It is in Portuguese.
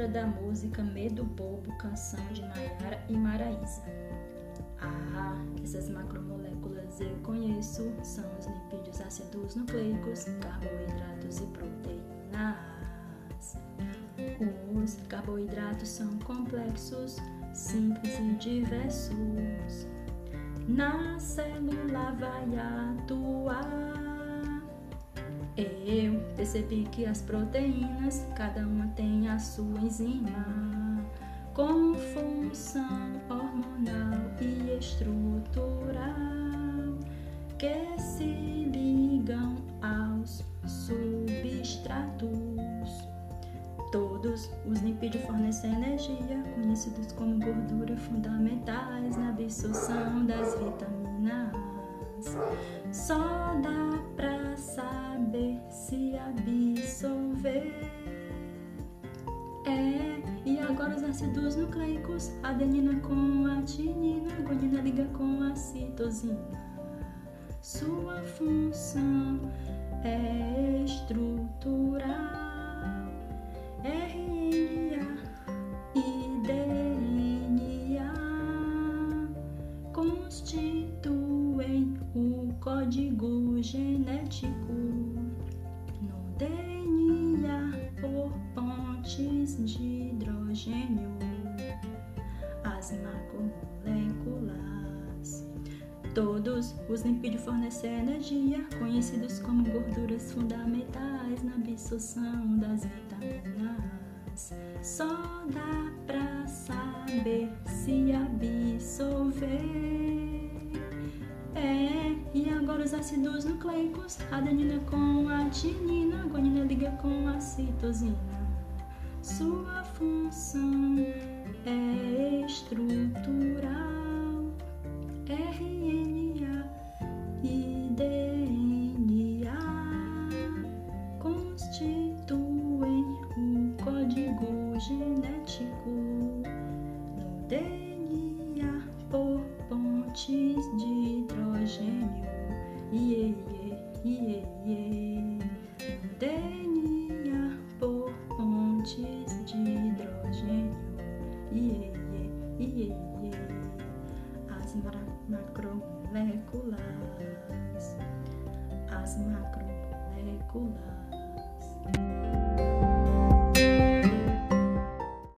letra da música Medo Bobo, canção de Maiara e Maraísa. Ah, essas macromoléculas eu conheço, são os lipídios ácidos nucleicos, carboidratos e proteínas. Os carboidratos são complexos, simples e diversos. Na célula vai atuar eu percebi que as proteínas, cada uma tem a sua enzima, com função hormonal e estrutural, que se ligam aos substratos. Todos os lipídios fornecem energia, conhecidos como gorduras fundamentais na absorção das vitaminas. Só dá É, e agora os ácidos nucleicos, adenina com a tinina, guanina liga com a citosina. Sua função é estrutural. código genético no DNA de hidrogênio, as macromoléculas. Todos os lipídios fornecem energia, conhecidos como gorduras fundamentais na absorção das vitaminas. Só dá pra saber se absorver os ácidos nucleicos, adenina com a tinina, guanina liga com a citosina. Sua função é estrutural, RNA e DNA constituem o código genético no DNA por pontes de hidrogênio. Iê, iê, iê, DNA hidrogênio, iê, iê, iê, iê, as macromoléculas, as macromoléculas.